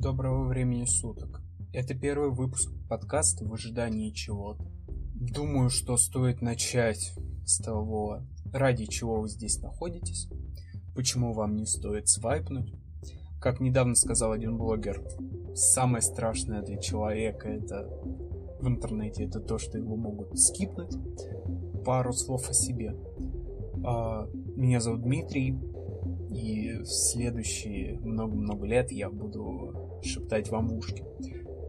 Доброго времени суток. Это первый выпуск подкаста в ожидании чего-то. Думаю, что стоит начать с того, ради чего вы здесь находитесь, почему вам не стоит свайпнуть. Как недавно сказал один блогер, самое страшное для человека это в интернете это то, что его могут скипнуть. Пару слов о себе. А, меня зовут Дмитрий, и в следующие много-много лет я буду шептать вам в ушки.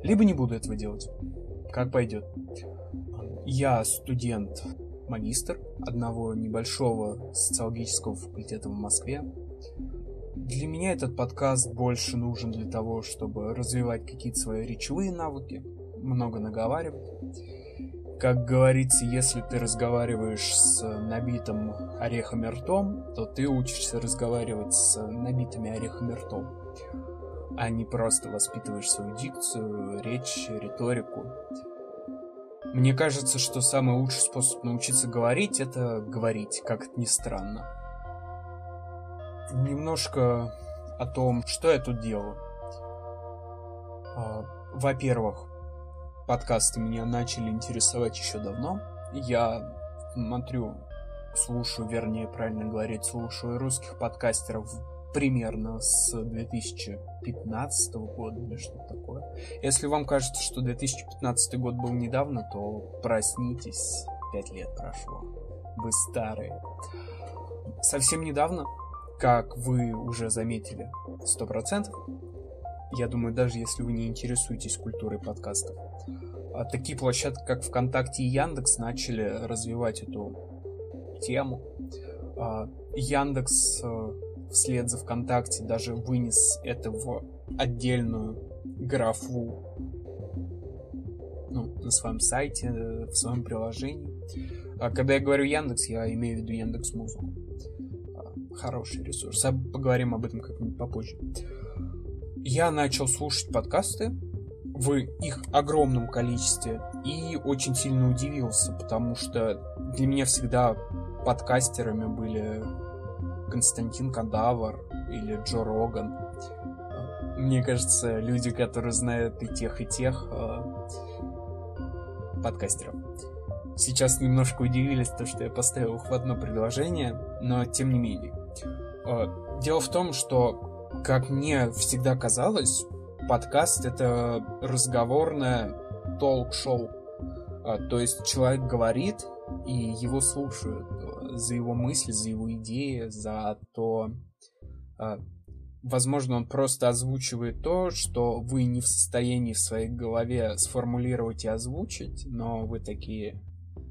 Либо не буду этого делать. Как пойдет. Я студент магистр одного небольшого социологического факультета в Москве. Для меня этот подкаст больше нужен для того, чтобы развивать какие-то свои речевые навыки, много наговаривать. Как говорится, если ты разговариваешь с набитым орехами ртом, то ты учишься разговаривать с набитыми орехами ртом, а не просто воспитываешь свою дикцию, речь, риторику. Мне кажется, что самый лучший способ научиться говорить — это говорить, как это ни странно. Немножко о том, что я тут делаю. А, во-первых, подкасты меня начали интересовать еще давно. Я смотрю, слушаю, вернее, правильно говорить, слушаю русских подкастеров примерно с 2015 года или что-то такое. Если вам кажется, что 2015 год был недавно, то проснитесь, 5 лет прошло. Вы старые. Совсем недавно, как вы уже заметили, 100%, я думаю, даже если вы не интересуетесь культурой подкастов, а такие площадки, как ВКонтакте и Яндекс, начали развивать эту тему. А, Яндекс э, вслед за ВКонтакте даже вынес это в отдельную графу ну, на своем сайте, э, в своем приложении. А когда я говорю Яндекс, я имею в виду Яндекс Музыку. Хороший ресурс. А поговорим об этом как-нибудь попозже я начал слушать подкасты в их огромном количестве и очень сильно удивился, потому что для меня всегда подкастерами были Константин Кадавр или Джо Роган. Мне кажется, люди, которые знают и тех, и тех э, подкастеров. Сейчас немножко удивились, то, что я поставил их в одно предложение, но тем не менее. Э, дело в том, что как мне всегда казалось, подкаст это разговорное толк-шоу. А, то есть человек говорит, и его слушают за его мысли, за его идеи, за то... А, возможно, он просто озвучивает то, что вы не в состоянии в своей голове сформулировать и озвучить, но вы такие,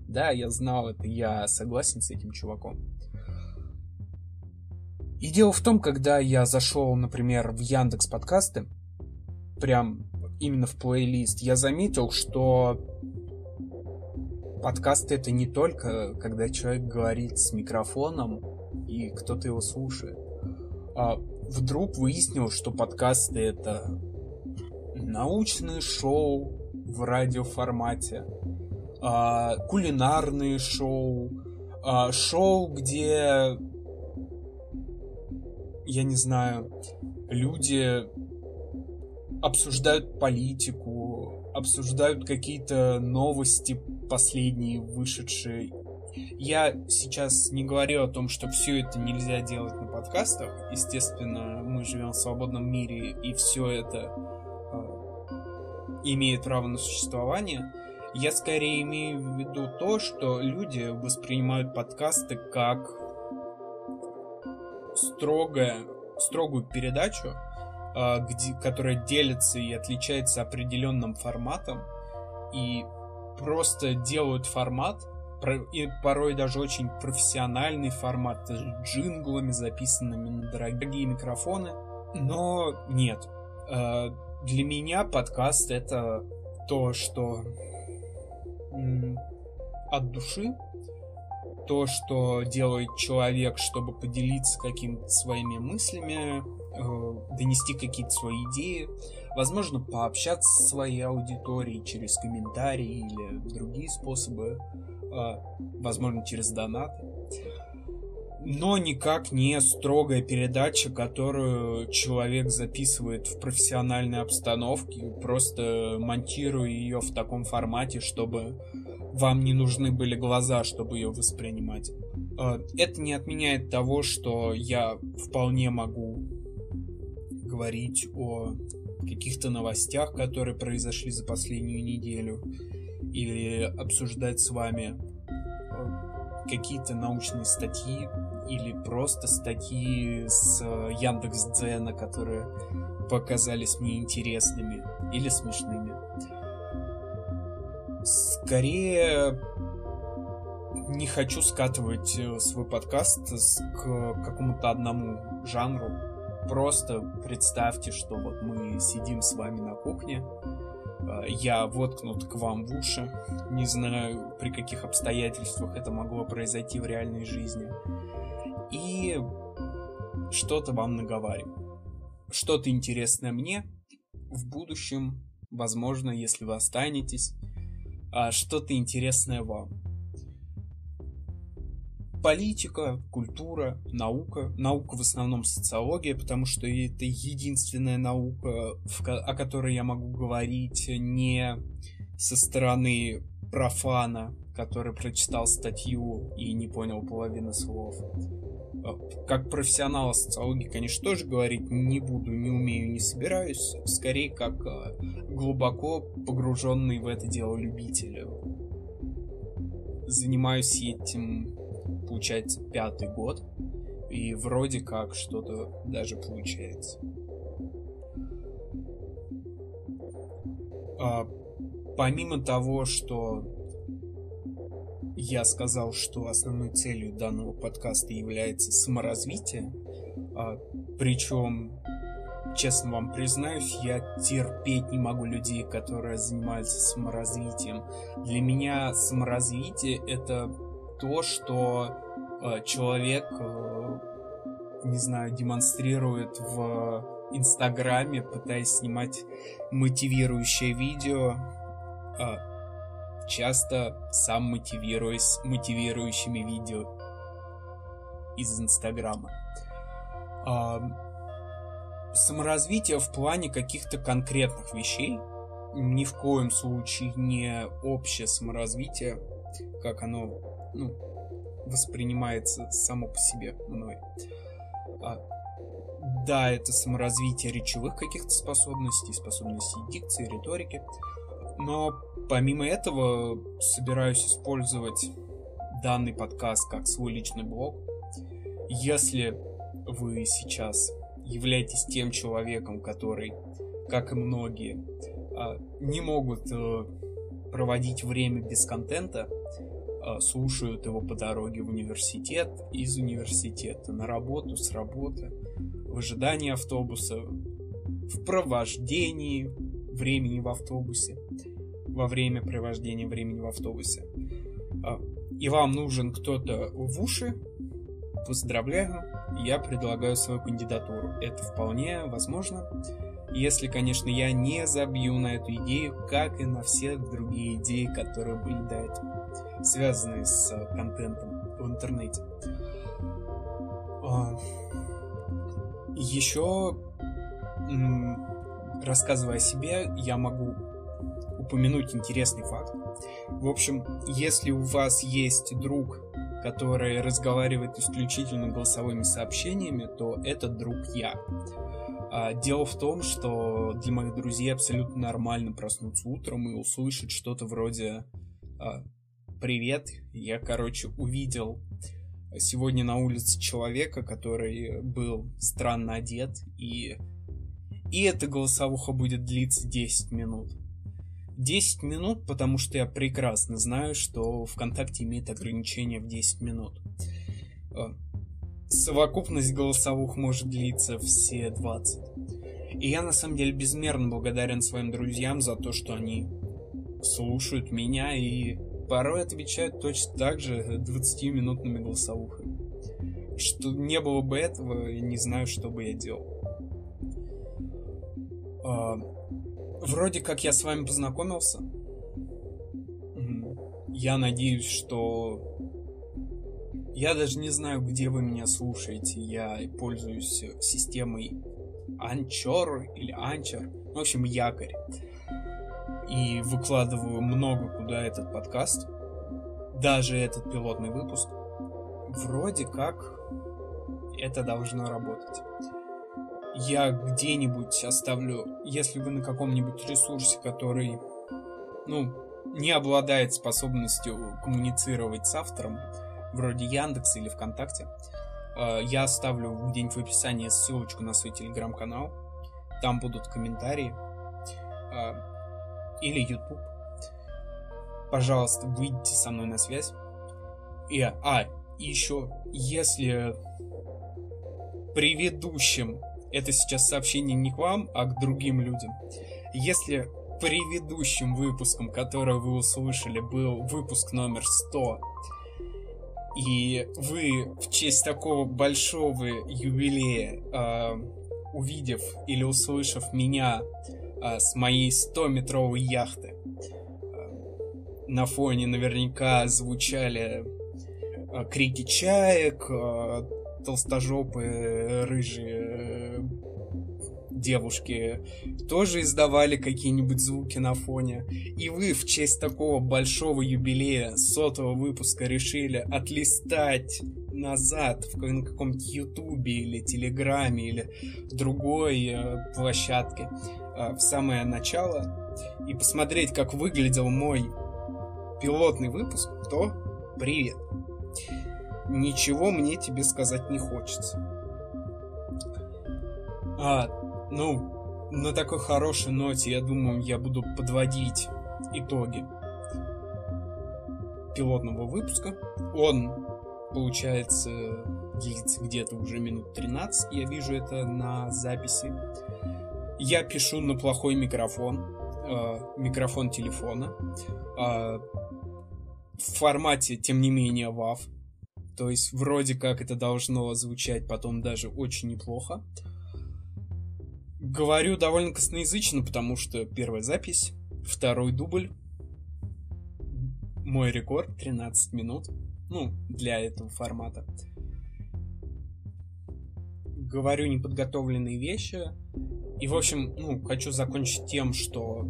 да, я знал это, я согласен с этим чуваком. И дело в том, когда я зашел, например, в Яндекс подкасты, прям именно в плейлист, я заметил, что подкасты это не только, когда человек говорит с микрофоном и кто-то его слушает. А вдруг выяснил, что подкасты это научные шоу в радиоформате, а, кулинарные шоу, а, шоу, где я не знаю, люди обсуждают политику, обсуждают какие-то новости последние вышедшие. Я сейчас не говорю о том, что все это нельзя делать на подкастах. Естественно, мы живем в свободном мире, и все это э, имеет право на существование. Я скорее имею в виду то, что люди воспринимают подкасты как строгая, строгую передачу, а, где, которая делится и отличается определенным форматом, и просто делают формат, и порой даже очень профессиональный формат, с джинглами, записанными на дорогие микрофоны. Но нет. А, для меня подкаст это то, что от души, то, что делает человек, чтобы поделиться какими-то своими мыслями, э, донести какие-то свои идеи, возможно, пообщаться со своей аудиторией через комментарии или другие способы, э, возможно, через донаты. но никак не строгая передача, которую человек записывает в профессиональной обстановке, просто монтируя ее в таком формате, чтобы вам не нужны были глаза, чтобы ее воспринимать. Э, это не отменяет того, что я вполне могу говорить о каких-то новостях, которые произошли за последнюю неделю, или обсуждать с вами э, какие-то научные статьи или просто статьи с э, Яндекс Дзена, которые показались мне интересными или смешными. Скорее не хочу скатывать э, свой подкаст к какому-то одному жанру. Просто представьте, что вот мы сидим с вами на кухне, э, я воткнут к вам в уши. Не знаю, при каких обстоятельствах это могло произойти в реальной жизни. И что-то вам наговариваю. Что-то интересное мне в будущем, возможно, если вы останетесь, а что-то интересное вам политика, культура, наука. Наука в основном социология, потому что это единственная наука, о которой я могу говорить не со стороны профана, который прочитал статью и не понял половины слов. А, как профессионал социологии, конечно, тоже говорить не буду, не умею, не собираюсь. Скорее, как а, глубоко погруженный в это дело любитель. Занимаюсь этим получается, пятый год. И вроде как что-то даже получается. А, помимо того, что я сказал, что основной целью данного подкаста является саморазвитие, а, причем, честно вам признаюсь, я терпеть не могу людей, которые занимаются саморазвитием. Для меня саморазвитие это то, что э, человек, э, не знаю, демонстрирует в Инстаграме, пытаясь снимать мотивирующее видео, э, часто сам мотивируясь мотивирующими видео из Инстаграма. Э, саморазвитие в плане каких-то конкретных вещей, ни в коем случае не общее саморазвитие, как оно ну, воспринимается само по себе мной. А, да, это саморазвитие речевых каких-то способностей, способностей дикции, риторики. Но помимо этого собираюсь использовать данный подкаст как свой личный блог. Если вы сейчас являетесь тем человеком, который, как и многие, а, не могут э, проводить время без контента, слушают его по дороге в университет, из университета, на работу, с работы, в ожидании автобуса, в провождении времени в автобусе, во время провождения времени в автобусе. А, и вам нужен кто-то в уши, поздравляю, я предлагаю свою кандидатуру. Это вполне возможно, если, конечно, я не забью на эту идею, как и на все другие идеи, которые были до этого связанные с э, контентом в интернете. А, Еще, рассказывая о себе, я могу упомянуть интересный факт. В общем, если у вас есть друг, который разговаривает исключительно голосовыми сообщениями, то этот друг я. А, дело в том, что для моих друзей абсолютно нормально проснуться утром и услышать что-то вроде а, привет. Я, короче, увидел сегодня на улице человека, который был странно одет, и, и эта голосовуха будет длиться 10 минут. 10 минут, потому что я прекрасно знаю, что ВКонтакте имеет ограничение в 10 минут. Совокупность голосовух может длиться все 20. И я на самом деле безмерно благодарен своим друзьям за то, что они слушают меня и порой отвечают точно так же 20-минутными голосовухами. Что не было бы этого, не знаю, что бы я делал. А, вроде как я с вами познакомился. Я надеюсь, что Я даже не знаю, где вы меня слушаете. Я пользуюсь системой Anchor или Anchor. В общем, якорь. И выкладываю много куда этот подкаст. Даже этот пилотный выпуск. Вроде как это должно работать. Я где-нибудь оставлю, если вы на каком-нибудь ресурсе, который, ну, не обладает способностью коммуницировать с автором, вроде Яндекса или ВКонтакте, э, я оставлю где-нибудь в описании ссылочку на свой телеграм-канал. Там будут комментарии. Э, или YouTube. Пожалуйста, выйдите со мной на связь. И, а, и еще, если предыдущим, это сейчас сообщение не к вам, а к другим людям, если предыдущим выпуском, который вы услышали, был выпуск номер 100, и вы в честь такого большого юбилея, э, увидев или услышав меня э, с моей 100-метровой яхты, э, на фоне наверняка звучали э, крики чаек, э, толстожопые рыжие девушки тоже издавали какие-нибудь звуки на фоне. И вы в честь такого большого юбилея сотого выпуска решили отлистать назад в каком-то ютубе или телеграме или другой э, площадке э, в самое начало и посмотреть, как выглядел мой пилотный выпуск, то привет. Ничего мне тебе сказать не хочется. А, ну, на такой хорошей ноте, я думаю, я буду подводить итоги пилотного выпуска. Он, получается, длится где-то уже минут 13. Я вижу это на записи. Я пишу на плохой микрофон. Э, микрофон телефона. Э, в формате, тем не менее, WAV. То есть, вроде как это должно звучать потом даже очень неплохо. Говорю довольно косноязычно, потому что первая запись, второй дубль. Мой рекорд 13 минут. Ну, для этого формата. Говорю неподготовленные вещи. И, в общем, ну, хочу закончить тем, что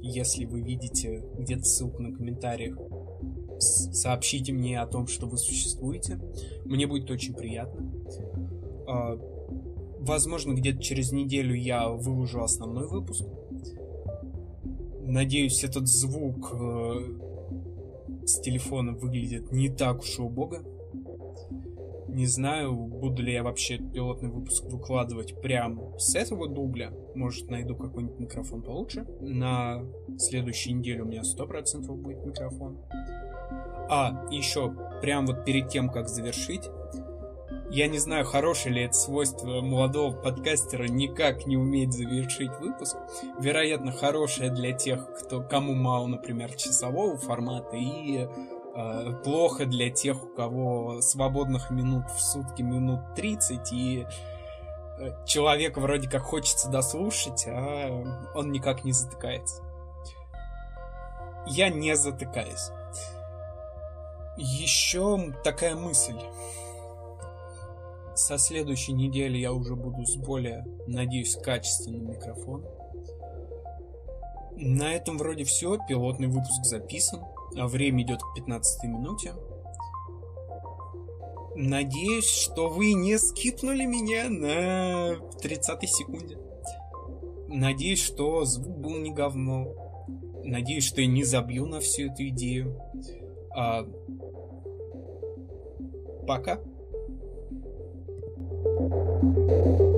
если вы видите где-то ссылку на комментариях, сообщите мне о том, что вы существуете. Мне будет очень приятно. Возможно, где-то через неделю я выложу основной выпуск. Надеюсь, этот звук э, с телефона выглядит не так уж и убого. Не знаю, буду ли я вообще пилотный выпуск выкладывать прям с этого дубля. Может, найду какой-нибудь микрофон получше. На следующей неделе у меня 100% будет микрофон. А, еще, прям вот перед тем, как завершить, я не знаю, хорошее ли это свойство молодого подкастера никак не уметь завершить выпуск. Вероятно, хорошее для тех, кто, кому мало, например, часового формата, и э, плохо для тех, у кого свободных минут в сутки минут 30, и э, человек вроде как хочется дослушать, а он никак не затыкается. Я не затыкаюсь. Еще такая мысль со следующей недели я уже буду с более, надеюсь, качественным микрофоном. На этом вроде все. Пилотный выпуск записан. А время идет к 15 минуте. Надеюсь, что вы не скипнули меня на 30 секунде. Надеюсь, что звук был не говно. Надеюсь, что я не забью на всю эту идею. А... Пока. Thank you.